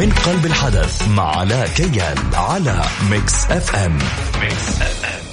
من قلب الحدث مع علاء كيال على ميكس أف أم. ميكس أف أم.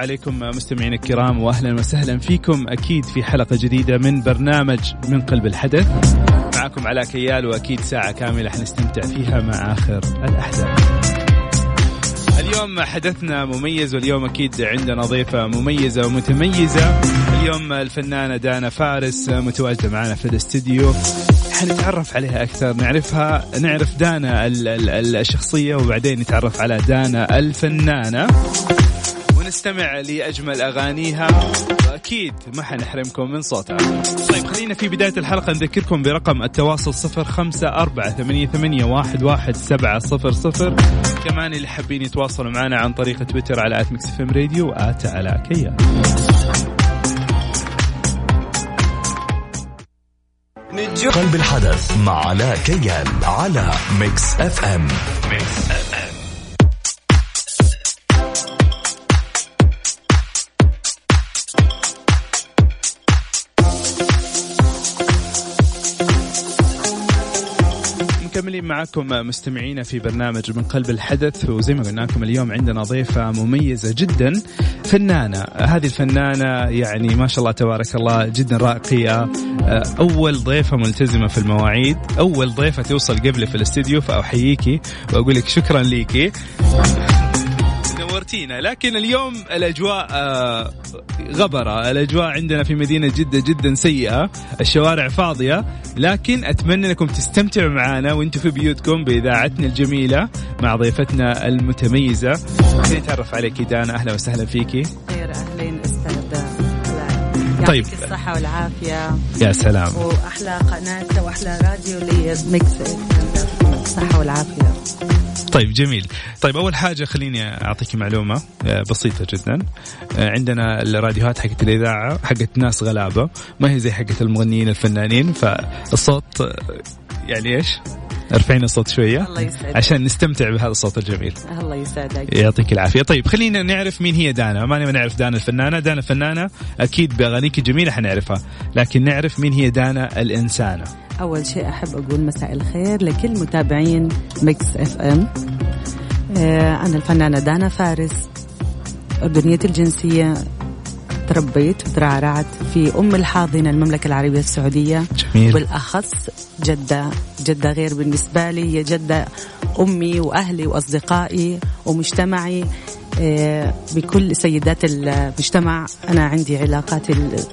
عليكم مستمعينا الكرام واهلا وسهلا فيكم أكيد في حلقة جديدة من برنامج من قلب الحدث. معكم علاء كيال وأكيد ساعة كاملة حنستمتع فيها مع آخر الأحداث. اليوم حدثنا مميز واليوم أكيد عندنا ضيفة مميزة ومتميزة. اليوم الفنانة دانا فارس متواجدة معنا في الاستديو. حنتعرف عليها أكثر نعرفها نعرف دانا الشخصية وبعدين نتعرف على دانا الفنانة. ونستمع لأجمل أغانيها. وأكيد ما حنحرمكم من صوتها. طيب خلينا في بداية الحلقة نذكركم برقم التواصل صفر خمسة أربعة ثمانية, ثمانية واحد, واحد سبعة صفر صفر. كمان اللي حابين يتواصلوا معنا عن طريق تويتر على at ميكس إف إم راديو و at علاء كيال. قلب الحدث مع علاء كيال على ميكس إف إم. ميكس إف إم. مكملين معكم مستمعينا في برنامج من قلب الحدث وزي ما قلنا لكم اليوم عندنا ضيفة مميزة جدا فنانة. هذه الفنانة يعني ما شاء الله تبارك الله جدا راقية. أول ضيفة ملتزمة في المواعيد أول ضيفة توصل قبلي في الاستديو فأحييكي وأقول لك شكرا ليكي. نورتينا لكن اليوم الأجواء آه، غبرة. الأجواء عندنا في مدينة جدة جدا سيئة. الشوارع فاضية. لكن أتمنى أنكم تستمتعوا معنا وأنتم في بيوتكم بإذاعتنا الجميلة مع ضيفتنا المتميزة. نتعرف عليك دانا. أهلا وسهلا فيكي. خير أهلين. أستاذ طيب. الصحة والعافية. يا سلام. وأحلى قناة وأحلى راديو اللي ميكس الصحة والعافية. طيب جميل. طيب أول حاجة خليني أعطيك معلومة آه، بسيطة جدا. آه، عندنا الراديوهات حقت الإذاعة حقت ناس غلابة ما هي زي حقت المغنيين الفنانين فالصوت آه، يعني إيش؟ ارفعين الصوت شوية الله يسعدك. عشان نستمتع بهذا الصوت الجميل. الله يسعدك. يعطيك العافية. طيب خلينا نعرف مين هي دانا. ما نعرف دانا الفنانة. دانا الفنانة أكيد بأغانيك الجميلة حنعرفها لكن نعرف مين هي دانا الإنسانة. أول شيء أحب أقول مساء الخير لكل متابعين ميكس إف إم. آه، أنا الفنانة دانا فارس أردنية الجنسية. تربيت وترعرعت في أم الحاضنة المملكة العربية السعودية. جميل. بالأخص جدة جدة غير بالنسبة لي هي جدة أمي وأهلي وأصدقائي ومجتمعي. آه، بكل سيدات المجتمع أنا عندي علاقات ال-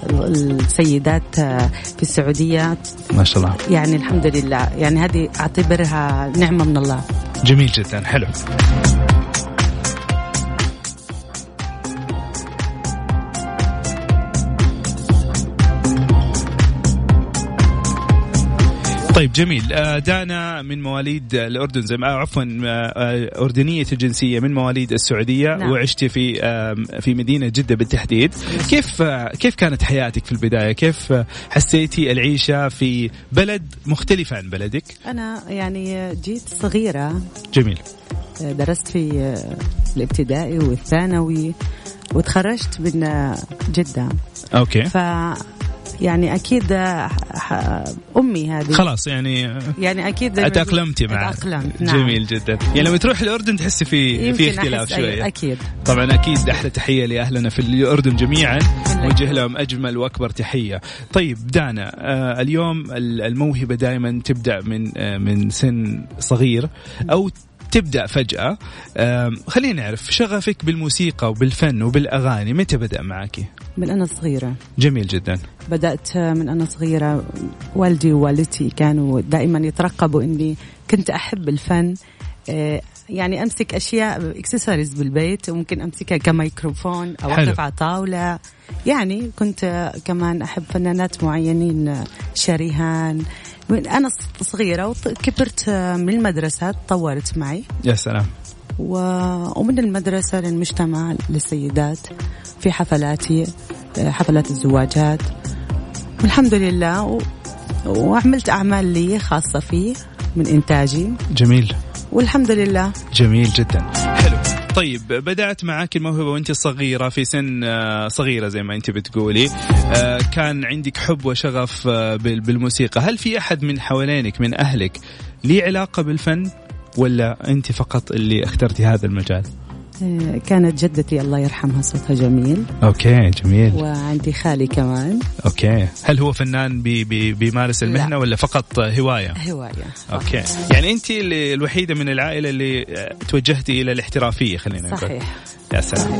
السيدات آه، في السعودية. ما شاء الله. يعني الحمد لله. يعني هذه أعتبرها نعمة من الله. جميل جدا. حلو. طيب جميل. آه، دانا من مواليد الأردن زي ما عفوا آه، آه، أردنية الجنسية من مواليد السعودية نعم. وعشتي في في مدينة جدة بالتحديد. كيف كيف كانت حياتك في البداية؟ كيف حسيتي العيشة في بلد مختلف عن بلدك؟ أنا يعني جيت صغيرة. جميل. درست في الابتدائي والثانوي وتخرجت من جدة. أوكي. ف يعني أكيد ح- أمي هذه. خلاص يعني يعني أكيد زي ما يقول- تأقلمتي معه تأقلمت نعم. جميل جدا. يعني لما تروح الأردن تحسي في في اختلاف أحس- أي- شوية. أكيد. طبعا أكيد أحلى تحية لأهلنا في الأردن جميعا. نوجه لهم أجمل وأكبر تحية. طيب دانا آه اليوم ال- الموهبة دائما تبدأ من آه من سن صغير أو تبدأ فجأة خلينا نعرف شغفك بالموسيقى وبالفن وبالأغاني متى بدأ معك؟ من أنا صغيرة. جميل جدا. بدأت من أنا صغيرة والدي ووالدتي كانوا دائما يترقبوا إني كنت أحب الفن. آه، يعني أمسك أشياء اكسسوارز بالبيت وممكن أمسكها كميكروفون أو حلو. أقف على طاولة. يعني كنت كمان أحب فنانات معينين شريهان أنا صغيرة وكبرت من المدرسة تطورت معي. يا سلام. ومن المدرسة للمجتمع للسيدات في حفلاتي حفلات الزواجات. والحمد لله و... وعملت أعمال لي خاصة فيه من إنتاجي. جميل. والحمد لله. جميل جدا. حلو. طيب بدأت معك الموهبة وأنت صغيرة في سن آه، صغيرة زي ما أنت بتقولي آه، كان عندك حب وشغف آه، بالموسيقى هل في أحد من حوالينك من أهلك لي علاقة بالفن ولا أنت فقط اللي اخترتي هذا المجال؟ كانت جدتي الله يرحمها صوتها جميل. أوكي جميل. وعندي خالي كمان. Okay. هل هو فنان بي بي بيمارس المهنة لا. ولا فقط هواية؟ هواية. أوكي. يعني انت الوحيدة من العائلة اللي توجهتي إلى الاحترافية خلينا نقول. صحيح. يا سلام.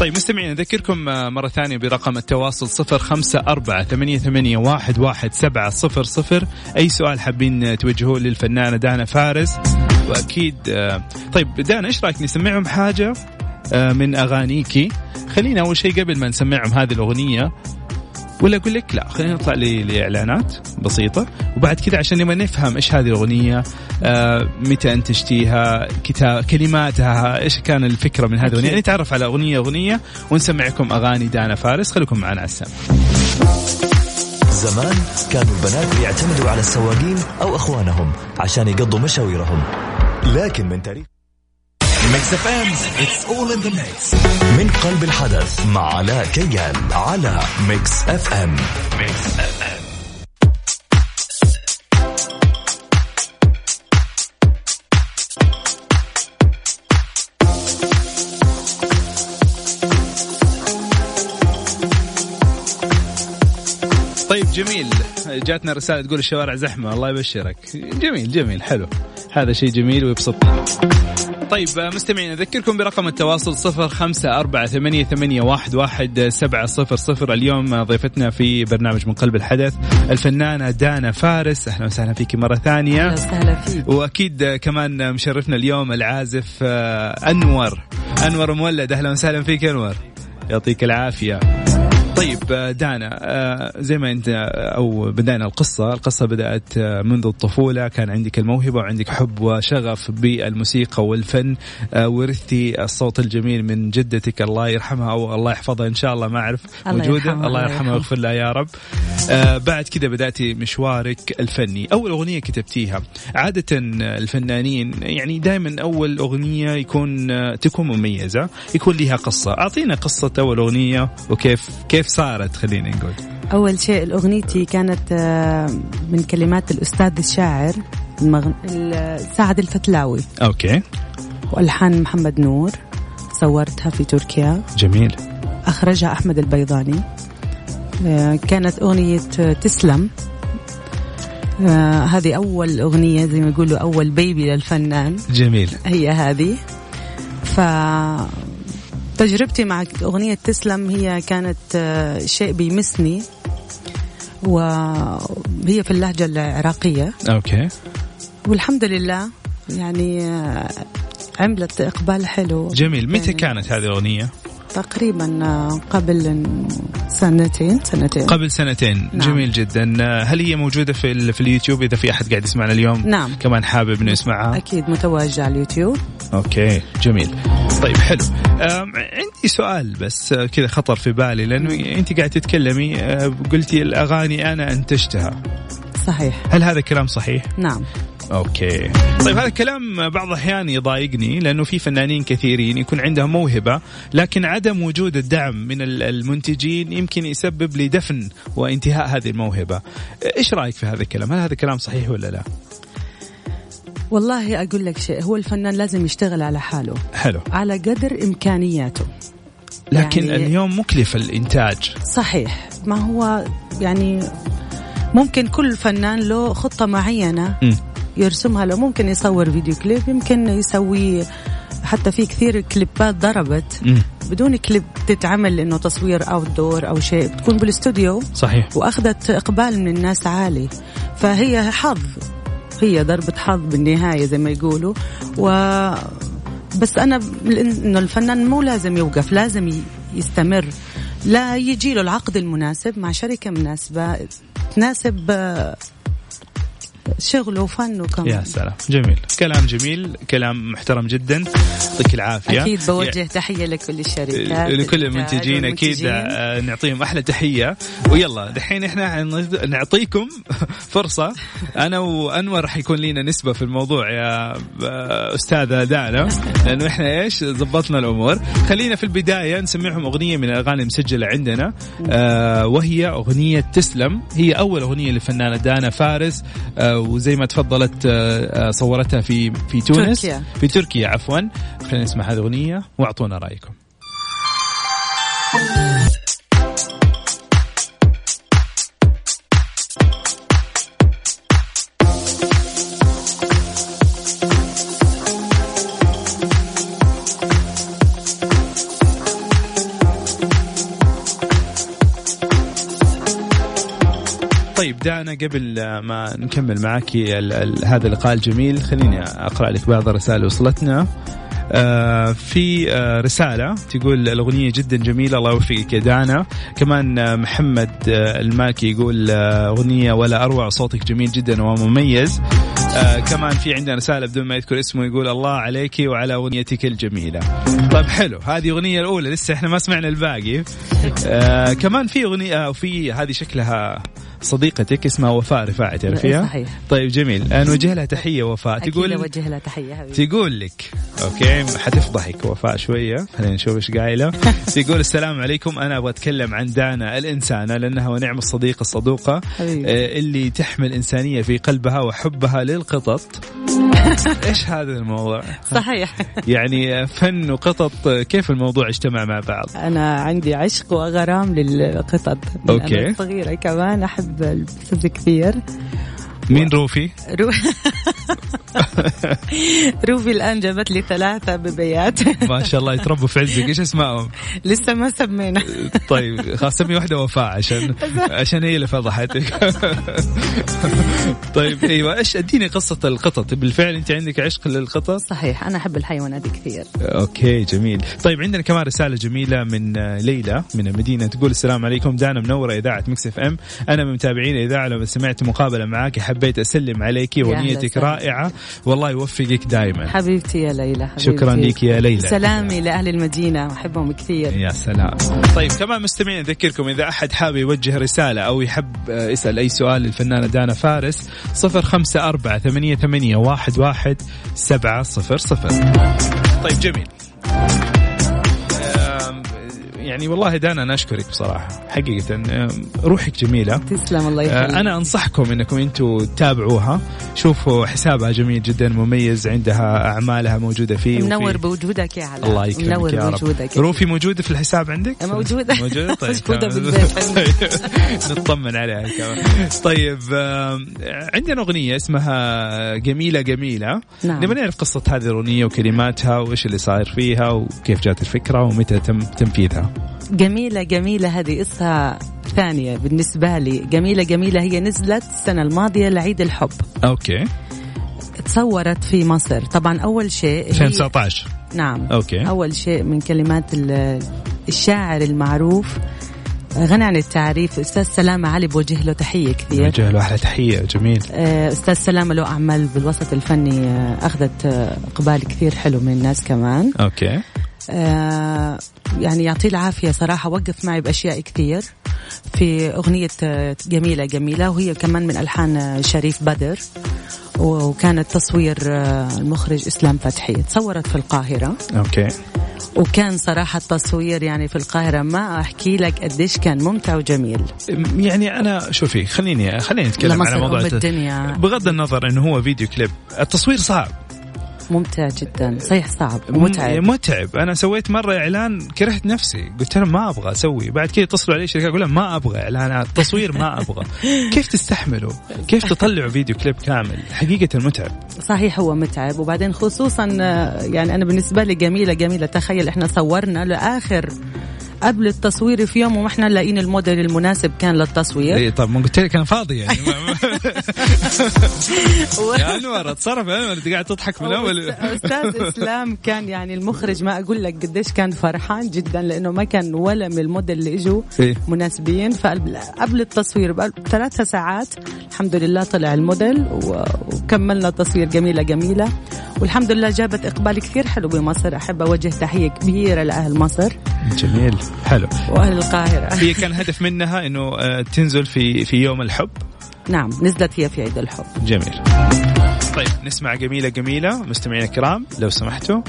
طيب مستمعين أذكركم مرة ثانية برقم التواصل صفر خمسة أربعة ثمانية, ثمانية واحد, واحد سبعة صفر صفر. أي سؤال حابين توجهوه للفنانة دانا فارس وأكيد طيب دانا إيش رأيك نسمعهم حاجة من أغانيكي خلينا أول شيء قبل ما نسمعهم هذه الأغنية ولا أقول لك لا خلينا نطلع لإعلانات بسيطة. وبعد كذا عشان نبغى نفهم إيش هذه الأغنية آه متى انتجتيها كتاب كلماتها إيش كان الفكرة من هذه الأغنية. يعني نتعرف على أغنية أغنية ونسمعكم أغاني دانا فارس. خليكم معنا على السمع زمان كانوا البنات بيعتمدوا على السواقين أو إخوانهم عشان يقضوا مشاويرهم. لكن من تاريخ Mix FM it's all in the mix من قلب الحدث مع علاء كيال على Mix FM Mix FM طيب جميل. جاتنا رسالة تقول الشوارع زحمة الله يبشرك. جميل جميل حلو. هذا شيء جميل ويبسطنا. طيب مستمعين أذكركم برقم التواصل صفر خمسة أربعة ثمانية, ثمانية واحد, واحد سبعة صفر صفر. اليوم ضيفتنا في برنامج من قلب الحدث الفنانة دانا فارس. أهلا وسهلا فيك مرة ثانية. أهلا وسهلا فيك. وأكيد كمان مشرفنا اليوم العازف أنور. أنور مولد. أهلا وسهلا فيك أنور. يعطيك العافية. طيب دانا آه، زي ما انت أو بدانا القصة، القصة بدأت آه، منذ الطفولة. كان عندك الموهبة وعندك حب وشغف بالموسيقى والفن. آه، ورثتي الصوت الجميل من جدتك. الله يرحمها أو الله يحفظها إن شاء الله ما أعرف موجوده الله يرحمها ويغفر لها يا رب. بعد كذا بدأتي مشوارك الفني، أول أغنية كتبتيها، عادة الفنانين يعني دائما أول أغنية يكون تكون مميزة، يكون لها قصة، أعطينا قصة أول أغنية وكيف كيف كيف صارت؟ خلينا نقول. أول شيء أغنيتي كانت آه، من كلمات الأستاذ الشاعر المغن... سعد الفتلاوي. أوكي. وألحان محمد نور صورتها في تركيا. جميل. أخرجها أحمد البيضاني. آه، كانت أغنية تسلم. آه هذه أول أغنية زي ما يقولوا أول بيبي للفنان. جميل. هي هذه. ف تجربتي مع أغنية تسلم هي كانت آه، شيء بيمسني وهي في اللهجة العراقية. أوكي. والحمد لله يعني آه، عملت إقبال حلو. جميل. متى كانت هذه الأغنية؟ تقريبا آه، قبل سنتين سنتين. قبل سنتين. نعم. جميل جدا. هل هي موجودة في, في اليوتيوب إذا في أحد قاعد يسمعنا اليوم؟ نعم. كمان حابب إنه يسمعها؟ أكيد متواجدة على اليوتيوب. Okay. جميل. طيب حلو. عندي سؤال بس كذا خطر في بالي لأنه أنت قاعد تتكلمي قلتي الأغاني أنا أنتجتها. صحيح. هل هذا كلام صحيح؟ نعم. Okay. طيب هذا الكلام بعض الأحيان يضايقني لأنه في فنانين كثيرين يكون عندهم موهبة لكن عدم وجود الدعم من المنتجين يمكن يسبب لدفن وانتهاء هذه الموهبة. إيش رأيك في هذا الكلام؟ هل هذا كلام صحيح ولا لا؟ والله أقول لك شيء هو الفنان لازم يشتغل على حاله. حلو. على قدر إمكانياته. لكن يعني اليوم مكلف الإنتاج. صحيح. ما هو يعني ممكن كل فنان له خطة معينة م. يرسمها لو ممكن يصور video clip يمكن يسوي حتى في كثير كليبات ضربت. م. بدون كليب تتعمل إنه تصوير outdoor أو شيء تكون بالاستوديو صحيح. وأخذت إقبال من الناس عالي. فهي حظ. هي ضربة حظ بالنهاية زي ما يقولوا. و بس أنا إنه الفنان مو لازم يوقف لازم يستمر. لا يجي له العقد المناسب مع شركة مناسبة تناسب آه، شغله وفنه كمان يا سلام. جميل. كلام جميل كلام محترم جدا. يعطيك العافية. أكيد بوجه تحية لكل الشركات لكل المنتجين أكيد آه، نعطيهم أحلى تحية. ويلا دحين إحنا نعطيكم فرصة. أنا وأنور راح يكون لنا نسبة في الموضوع يا آه، أستاذة دانا لأنه إحنا إيش؟ ضبطنا الأمور. خلينا في البداية نسمعهم أغنية من الأغاني المسجلة عندنا آه، وهي أغنية تسلم. هي أول أغنية للفنانه دانا فارس وزي ما تفضلت آه، آه، صورتها في في تونس. تركيا. في تركيا عفوا. خلينا نسمع هذه الاغنيه وأعطونا رأيكم. قبل ما نكمل معك هذا اللقاء الجميل خليني أقرأ لك بعض الرسائل وصلتنا. آه في آه رسالة تقول الأغنية جدا جميلة الله يوفقك يا دانا. كمان آه محمد آه الماكي يقول آه، أغنية ولا أروع صوتك جميل جدا ومميز. آه كمان في عندنا رسالة بدون ما يذكر اسمه يقول الله عليك وعلى أغنيتك الجميلة. طيب حلو. هذه أغنية الأولى لسه إحنا ما سمعنا الباقي. آه كمان في أغنية وفي هذه شكلها صديقتك اسمها وفاء رفاعي تعرفيها؟ صحيح. طيب جميل. نوجه لها تحية وفاء. تقول أوجه لها تحية حبيبي. تقول لك أوكي حتفضحك وفاء شوية. خلينا نشوف إيش قايلة. تقول السلام عليكم. أنا أبغى أتكلم عن دانا الإنسانة لأنها ونعم الصديقه الصدوقة. آه، اللي تحمل إنسانية في قلبها وحبها للقطط إيش هذا الموضوع؟ صحيح. يعني فن وقطط كيف الموضوع اجتمع مع بعض؟ أنا عندي عشق وغرام للقطط. Okay. صغيره كمان أحب البسس كثير مين روفي؟ رو... روفي الآن جابت لي ثلاثة بيبيات ما شاء الله يتربوا في عزك. إيش أسمائهم؟ لسه ما سمينا. طيب خلاص سمي واحدة وفاء عشان عشان هي اللي فضحتك. طيب أيوه إيش أديني قصة القطط. بالفعل أنت عندك عشق للقطط؟ صحيح أنا أحب الحيوانات كثير. Okay جميل. طيب عندنا كمان رسالة جميلة من ليلى من المدينة تقول السلام عليكم. دانا منورة إذاعة Mix FM. أنا من متابعين الاذاعة لما سمعت مقابلة معاك حبيت أسلم عليك ونيتك رائعة. والله يوفقك دائما حبيبتي يا ليلى حبيبتي. شكرا لك يا ليلى. سلامي لأهل المدينة أحبهم كثير. يا سلام. طيب كمان مستمعين أذكركم إذا أحد حابب يوجه رسالة أو يحب يسأل أي سؤال للفنانة دانا فارس صفر خمسة أربعة ثمانية, ثمانية واحد, واحد سبعة صفر صفر. طيب جميل. يعني والله دانا أنا أشكرك بصراحة. حقيقة روحك جميلة. تسلم الله يخليك. أنا أنصحكم إنكم أنتم تتابعوها. شوفوا حسابها جميل جدا مميز عندها أعمالها موجودة فيه منور بوجودك يا علاء. الله يكرمك منور يا بوجودك. روفي موجوده في الحساب عندك؟ موجوده موجوده طيب بالبيت. نطمن عليها كمان. طيب عندنا أغنية اسمها جميلة جميلة. نعم. نبغى نعرف قصة هذه الأغنية وكلماتها وإيش اللي صاير فيها وكيف جات الفكرة ومتى تم تنفيذها. جميلة جميلة. هذه قصة ثانية بالنسبة لي. جميلة جميلة. هي نزلت السنة الماضية لعيد الحب. Okay. تصورت في مصر. طبعا أول شيء 2019 نعم. Okay. أول شيء من كلمات الشاعر المعروف. غني عن التعريف أستاذ سلامة علي. بوجه له تحية كثير. بوجه له أحلى تحية. جميل. آه، أستاذ سلامة له أعمال بالوسط الفني آه، أخذت آه، إقبال كثير حلو من الناس كمان. Okay. يعني يعطيه العافية صراحة وقف معي بأشياء كثير في أغنية جميلة جميلة وهي كمان من ألحان شريف بدر وكان التصوير المخرج إسلام فتحي. تصورت في القاهرة. Okay. وكان صراحة التصوير يعني في القاهرة ما أحكي لك قديش كان ممتع وجميل. يعني أنا شوفي خليني خليني نتكلم على موضوع الدنيا. بغض النظر أنه هو video clip التصوير صعب. ممتع جدا. صحيح صعب متعب. متعب. أنا سويت مرة إعلان كرهت نفسي. قلت لهم ما أبغى أسوي. بعد كذا اتصلوا علي شركه أقول لهم ما أبغى اعلانات تصوير ما أبغى. كيف تستحملوا؟ كيف تطلعوا video clip كامل؟ حقيقة متعب. صحيح هو متعب. وبعدين خصوصا يعني أنا بالنسبة لي جميلة جميلة. تخيل إحنا صورنا لآخر قبل التصوير في يوم وما إحنا لاقيين الموديل المناسب كان للتصوير. اي طب ما قلت لك أنا فاضي يعني. يا أنور اتصرف أنور أنت قاعد تضحك من أول. أستاذ إسلام كان يعني المخرج ما أقول لك قديش كان فرحان جدا لأنه ما كان ولا من الموديل اللي إجوا إيه. مناسبين. فقبل التصوير بثلاث ساعات الحمد لله طلع الموديل وكملنا تصوير جميلة جميلة. والحمد لله جابت اقبال كثير حلو بمصر. أحب أوجه تحية كبيرة لأهل مصر. جميل. حلو. وأهل القاهرة. هي كان هدف منها إنه آه، تنزل في في يوم الحب؟ نعم نزلت هي في عيد الحب. جميل. طيب نسمع جميلة جميلة مستمعينا الكرام لو سمحتوا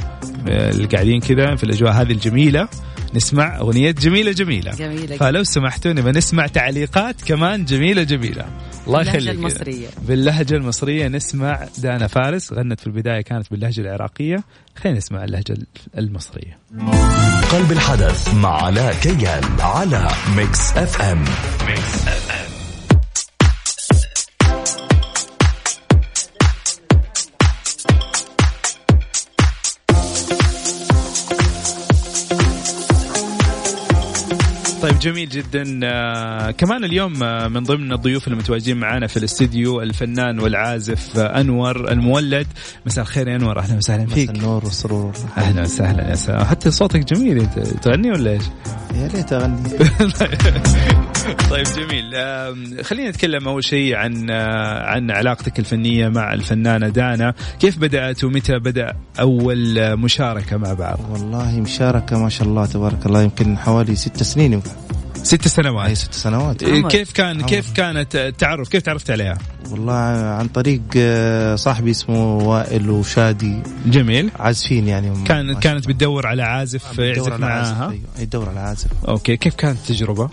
آه، اللي قاعدين كذا في الأجواء هذه الجميلة. نسمع أغنية جميلة جميلة. جميلة. فلو سمحتوا نبغى نسمع تعليقات كمان جميلة جميلة. الله باللهجة يخليك. المصرية. باللهجة المصرية نسمع دانا فارس غنت في البداية كانت باللهجة العراقية. خلينا نسمع اللهجة المصرية. قلب الحدث مع علاء كيال على Mix FM Mix FM جميل جدا. آه كمان اليوم آه من ضمن الضيوف المتواجدين معنا في الاستديو الفنان والعازف آه أنور المولد. مساء الخير يا أنور. أهلا وسهلا فيك. النور والسرور. أهلا وسهلا يا سلام. حتى صوتك جميل. تغني ولا إيش؟ يا ريت أغني. طيب جميل خلينا نتكلم أول شيء عن آه، عن علاقتك الفنية مع الفنانة دانا، كيف بدأت ومتى بدأ أول مشاركة مع بعض؟ والله مشاركة ما شاء الله تبارك الله يمكن حوالي ست سنين يمكن ست أي سنوات ست سنوات إيه، عمر. كيف كان عمر. كيف كانت التعرف كيف تعرفت عليها؟ والله عن طريق آه، صاحبي اسمه وائل وشادي جميل عازفين يعني كانت كانت بتدور على عازف. يعزف يدور على عازف، معاها يدور على عازف أوكي كيف كانت التجربة؟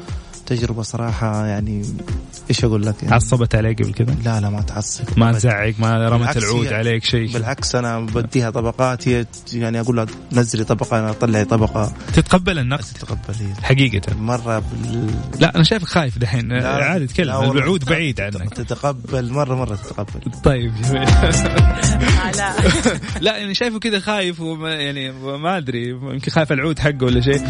تجربة صراحة يعني إيش أقول لك يعني؟ عصبت عليك قبل كذا؟ لا لا ما تعصب. ما. تزعق ما رمت العود هي- عليك شيء. بالعكس أنا بديها طبقات هي يعني أقول لها نزلي طبقة أنا اطلعي طبقة. تتقبل النقد؟ تتقبل هي. حقيقة. مرة بال... لا أنا شايفك خايف دحين. عادي تكلم. الوعود بعيد عنك. تتقبل مرة مرة تتقبل. طيب. جميل لا يعني شايفه كذا خايف وما يعني ما أدري يمكن خايف العود حقه ولا شيء.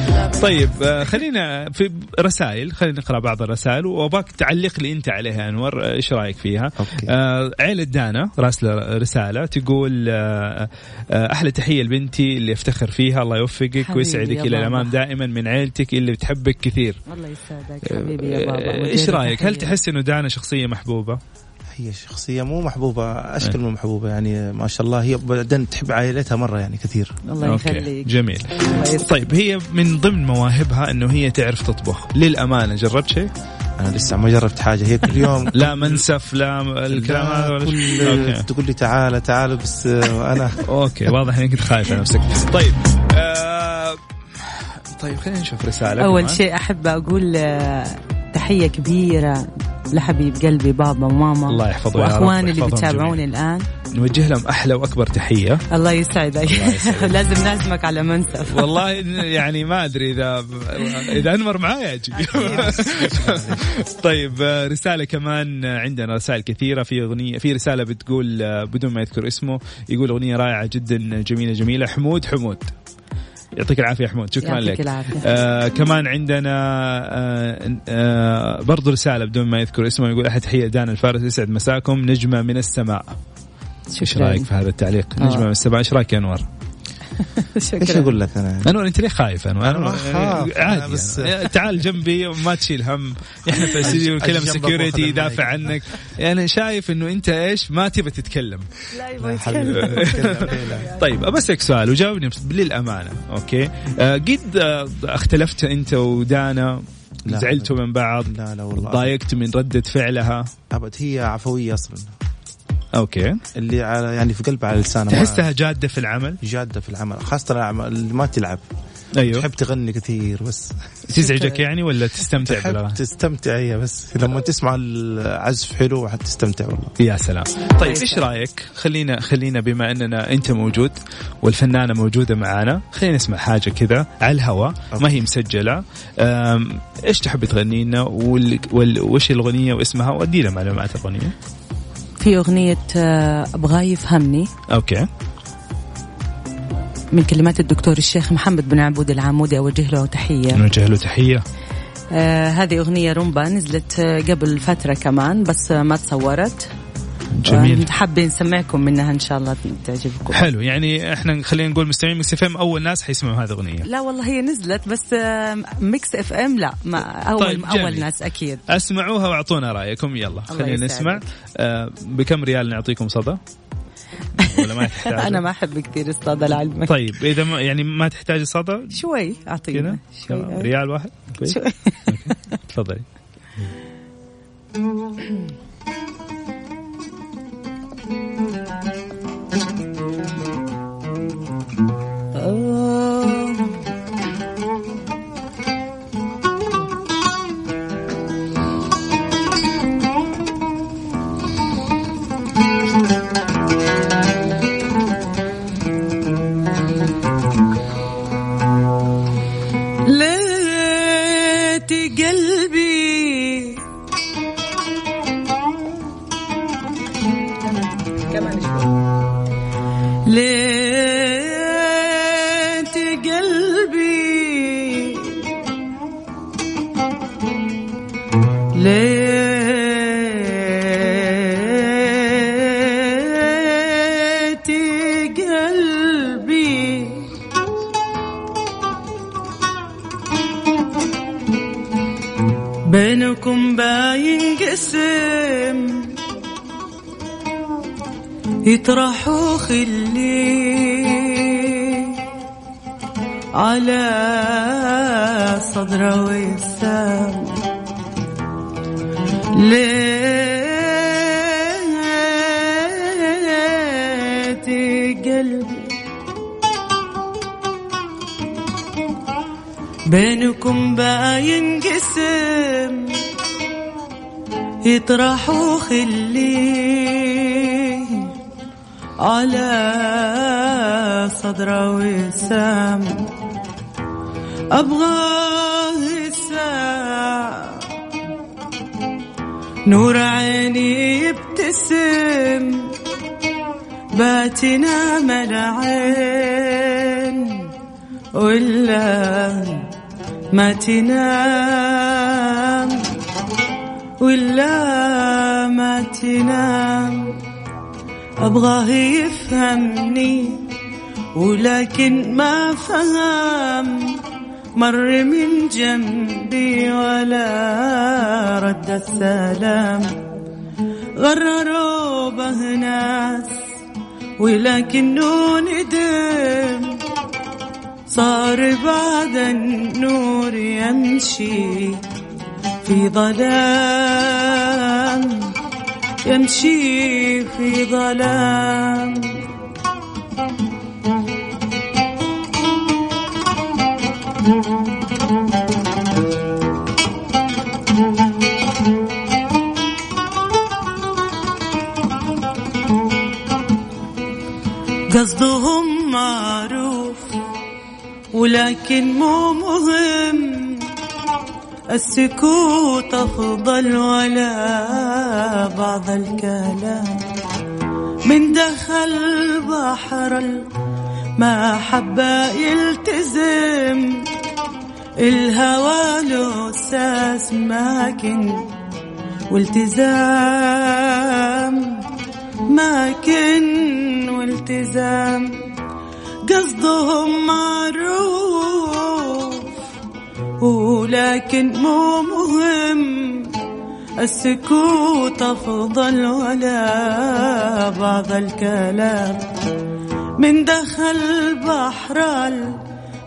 طيب آه، خلينا في رسائل. خلينا نقرأ بعض الرسائل وأباك تعلق لي أنت عليها أنور إيش رأيك فيها أوكي. آه عيلة دانا راسلة رسالة تقول آه آه أحلى تحية لبنتي اللي أفتخر فيها الله يوفقك ويسعدك إلى بابا. الأمام دائما من عيلتك اللي بتحبك كثير الله يسعدك حبيبي يا بابا آه، إيش وجهك رأيك هل. تحس إنه دانا شخصية محبوبة هي شخصية مو محبوبة أشكال مو محبوبة يعني ما شاء الله. هي بعدين تحب عائلتها مرة يعني كثير. الله يخليك. جميل. طيب هي من ضمن مواهبها إنه هي تعرف تطبخ. للأمانة جربت شيء؟ أنا لسه ما جربت حاجة. هي كل يوم لا منسف لا الكلام هذا لا ولا كل تقول لي تعال تعال بس أنا أوكي واضح إنك كنت خايف على نفسك. طيب آه طيب خلينا نشوف رسالة. أول كمان. شيء أحب أقول آه، تحية كبيرة لحبيب قلبي بابا وماما الله يحفظه يا رب وأخواني اللي ويحفظهم بتابعوني الآن. نوجه لهم أحلى وأكبر تحية. الله يسعدك. لازم نعزمك على منسف والله يعني ما أدري اذا إذا أنور معايا أجي. طيب رسالة كمان عندنا رسائل كثيرة. في اغنيه في رسالة بتقول بدون ما يذكر اسمه يقول أغنية رائعة جدا جميلة جميلة. حمود حمود. يعطيك العافية حمود شكرا لك العافية. آه كمان عندنا آه آه برضو رسالة بدون ما يذكر اسمه يقول أحد تحية دانا الفارس يسعد مساكم نجمة من السماء إيش. رأيك في هذا التعليق. نجمة من السماء إيش رأيك يا أنور إيش شكرا أقول لك أنا؟ انور أنت ليه خايف؟ انور أنا ما أخاف، عادي أنا بس- يعني. تعال جنبي وما تشيل هم. إحنا في الاستديو جنبك security يدافع. عنك. يعني شايف إنه أنت إيش؟ ما تبى تتكلم. لا يبغى يتكلم. طيب بسألك سؤال وجاوبني للأمانة okay? آه قد آه اختلفت أنت ودانا؟ زعلتوا من بعض؟ لا لا والله. ضايقت من ردة فعلها؟ أبد هي عفوية أصلا. Okay. اللي على يعني في قلبها على لسانها تحسها جادة في العمل؟ جادة في العمل خاصة الأعمال اللي ما تلعب. أيوه. تحب تغني كثير بس. تزعجك يعني ولا تستمتع تحب تستمتع هي بس. لما تسمع العزف حلو حتستمتع والله. يا سلام. طيب إيش رأيك؟ خلينا خلينا بما أننا أنت موجود والفنانة موجودة معانا خلينا نسمع حاجة كذا على الهواء ما هي مسجلة. إيش تحب تغني لنا؟ وش الأغنية واسمها؟ وادينا معلومات الأغنية. في أغنية آه، أبغاه يفهمني أوكي. من كلمات الدكتور الشيخ محمد بن عبود العامودي أوجه له تحية. نوجه له تحية. آه هذه أغنية رومبا نزلت قبل فترة كمان بس ما تصورت. جميل. حابين نسمعكم منها إن شاء الله تعجبكم. حلو. يعني إحنا خلينا نقول مستمعين Mix FM أول ناس حيسمعوا هذه الأغنية. لا والله هي نزلت بس Mix FM لا ما أول طيب، جميل. اول ناس أكيد. اسمعوها وأعطونا رأيكم يلا خلينا. نسمع. آه بكم ريال نعطيكم صدى؟ ولا ما تحتاج أنا ما أحب كثير الصدى لعلمك. طيب إذا ما يعني ما تحتاج صدى شوي أعطينا. شوي ريال واحد؟ شوي. تفضلي. بينكم باين قسم. يطرحوا خلي على صدره وسام ليتي بينكم باين قسم يطرحوا خلي على صدره وسام. أبغاه الساعة نور عيني يبتسم. باتنا ملعين. ولا ما تنام ولا ما تنام أبغاه يفهمني ولكن ما فهم. مر من جنبي ولا رد السلام. غرروا به ناس ولكنه ندم. صار بعد النور يمشي في ظلام يمشي في ظلام. ولكن مو مهم. السكوت أفضل ولا بعض الكلام. من دخل بحر المحبة يلتزم. الهوى له أساس ماكن والتزام. ماكن والتزام. قصدهم معروف ولكن مو مهم السكوت أفضل ولا بعض الكلام. من دخل بحر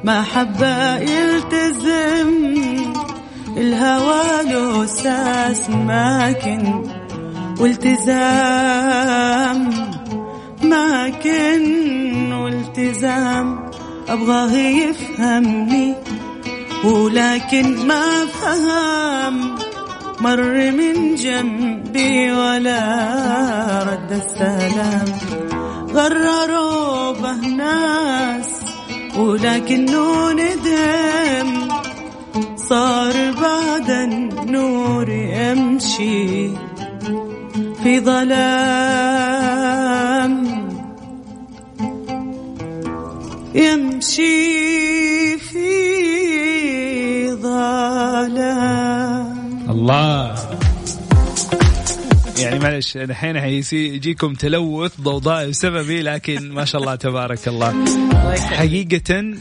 المحبة يلتزم الهوى له أساس ماكن والتزام. ماكن والتزام أبغاه يفهمني. ولكن ما فهم مر من جنبي ولا رد السلام. غرروا به ناس ولكنه ندم. صار بعد النور يمشي في ظلام. يمشي في ظلام. الله. يعني معلش الحين حيجيكم تلوث ضوضاء بسببي لكن ما شاء الله تبارك الله. حقيقة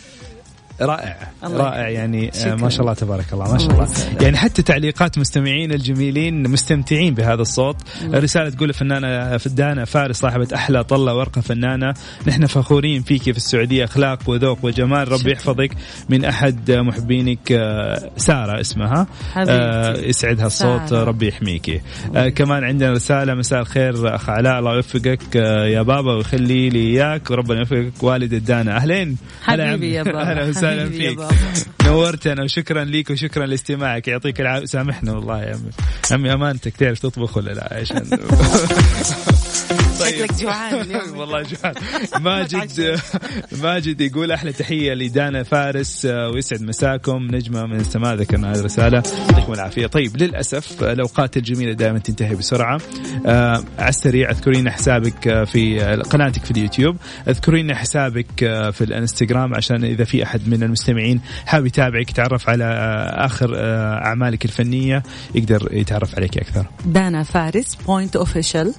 رائع. رائع يعني شكرا. ما شاء الله تبارك الله ما شاء الله, يعني حتى تعليقات مستمعين الجميلين مستمتعين بهذا الصوت. مم. رسالة تقول فنانة فدانة فارس صاحبة أحلى طلة ورقة فنانة. نحن فخورين فيك في السعودية أخلاق وذوق وجمال. ربي يحفظك من أحد محبينك آه، سارة اسمها. آه يسعدها الصوت سارة. ربي يحميكي. آه كمان عندنا رسالة مساء الخير أخ علاء الله يوفقك آه يا بابا ويخلي لي إياك وربنا يوفقك والد الدانا أهلين. حبيبي يا بابا. وسهلا فيك. نورتنا وشكرا ليك وشكرا لاستماعك. يعطيك العافيه سامحنا والله يا عمي. عمي أمانتك تعرف تطبخ ولا لا؟ عشان طيب. شكلك جوعان والله جوعان. ماجد ماجد يقول أحلى تحية لدانا فارس آه، ويسعد مساكم. نجمة من السماء ذكرنا هذه الرسالة. يعطيكم العافية. طيب للأسف الأوقات الجميلة دائما تنتهي بسرعة. آه على السريع اذكرين حسابك آه، في قناتك في اليوتيوب. اذكرين حسابك آه، في الانستغرام عشان إذا في أحد من المستمعين. حاب يتابعك يتعرف على آخر أعمالك الفنية يقدر يتعرف عليك أكثر. دانا فارس بوينت اوفيشال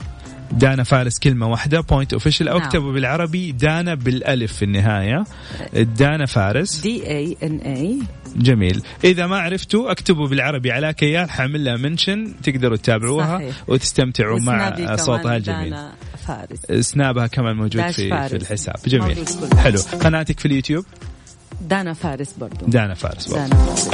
دانا فارس كلمة واحدة point official أو نعم. اكتبوا بالعربي دانا بالألف في النهاية. دانا فارس. دي اي ان اي جميل. إذا ما عرفتوا اكتبوا بالعربي على كيال حامل لها mention تقدروا تتابعوها صحيح. وتستمتعوا مع صوتها الجميل. فارس. سنابها كمان موجود في, فارس. في الحساب. جميل. حلو. قناتك في اليوتيوب؟ دانا فارس برضو. دانا فارس برضو. دانا فارس.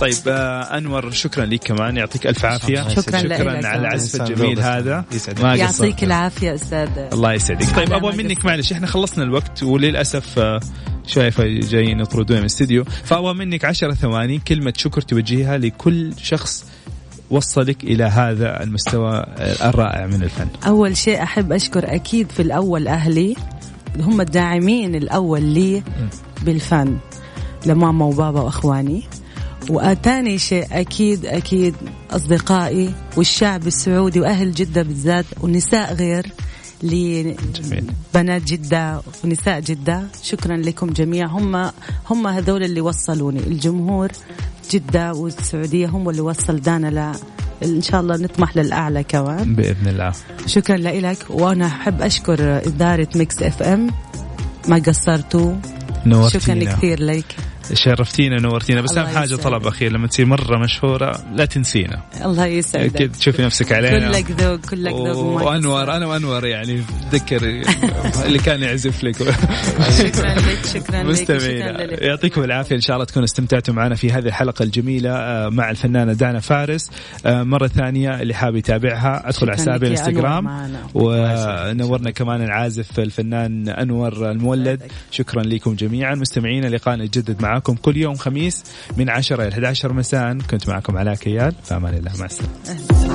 طيب آه أنور شكرا لك كمان. يعطيك ألف عافية. شكرا, شكرا على العزف الجميل هذا. ما يعطيك العافية أستاذ الله يسعدك. طيب أبغى منك معلش إحنا خلصنا الوقت وللأسف آه شايفة جايين يطردون من الاستديو. فابغى منك عشرة ثواني كلمة شكر توجهها لكل شخص وصلك إلى هذا المستوى الرائع من الفن. أول شيء أحب أشكر أكيد في الأول أهلي هم الداعمين الأول لي. بالفن لماما وبابا وأخواني. وثاني شيء أكيد أكيد أصدقائي والشعب السعودي وأهل جدة بالذات والنساء غير لبنات جدة ونساء جدة. شكرا لكم جميعا. هم هم هذول اللي وصلوني. الجمهور جدة والسعودية هم اللي وصل دانا ل إن شاء الله نطمح للأعلى كمان. بإذن الله. شكرا لك وأنا أحب أشكر إدارة ميكس إف إم. ما قصرتوا. نورتينا. شكرا كثير لك. شرفتينا نورتينا. بس أهم حاجة طلب اخير لما تصير مرة مشهورة لا تنسينا. الله يسعدك. كذا تشوفي نفسك علينا. كلك ذوق كلك ذوق وانور أنا وانور يعني تذكر اللي كان يعزف لك. شكرا لك شكرا مستمعينا يعطيكم العافية. إن شاء الله تكونوا استمتعتوا معنا في هذه الحلقة الجميلة آه، مع الفنانة دانا فارس. آه، مرة ثانية اللي حاب يتابعها أدخل على حسابي الإنستغرام. ونورنا كمان العازف الفنان أنور المولد. شكرا لكم جميعا. مستمعينا لقاءنا يتجدد معكم معكم كل يوم خميس من 10 إلى 11 مساء. كنت معكم علاء كيال. في أمان الله. مع السلامة.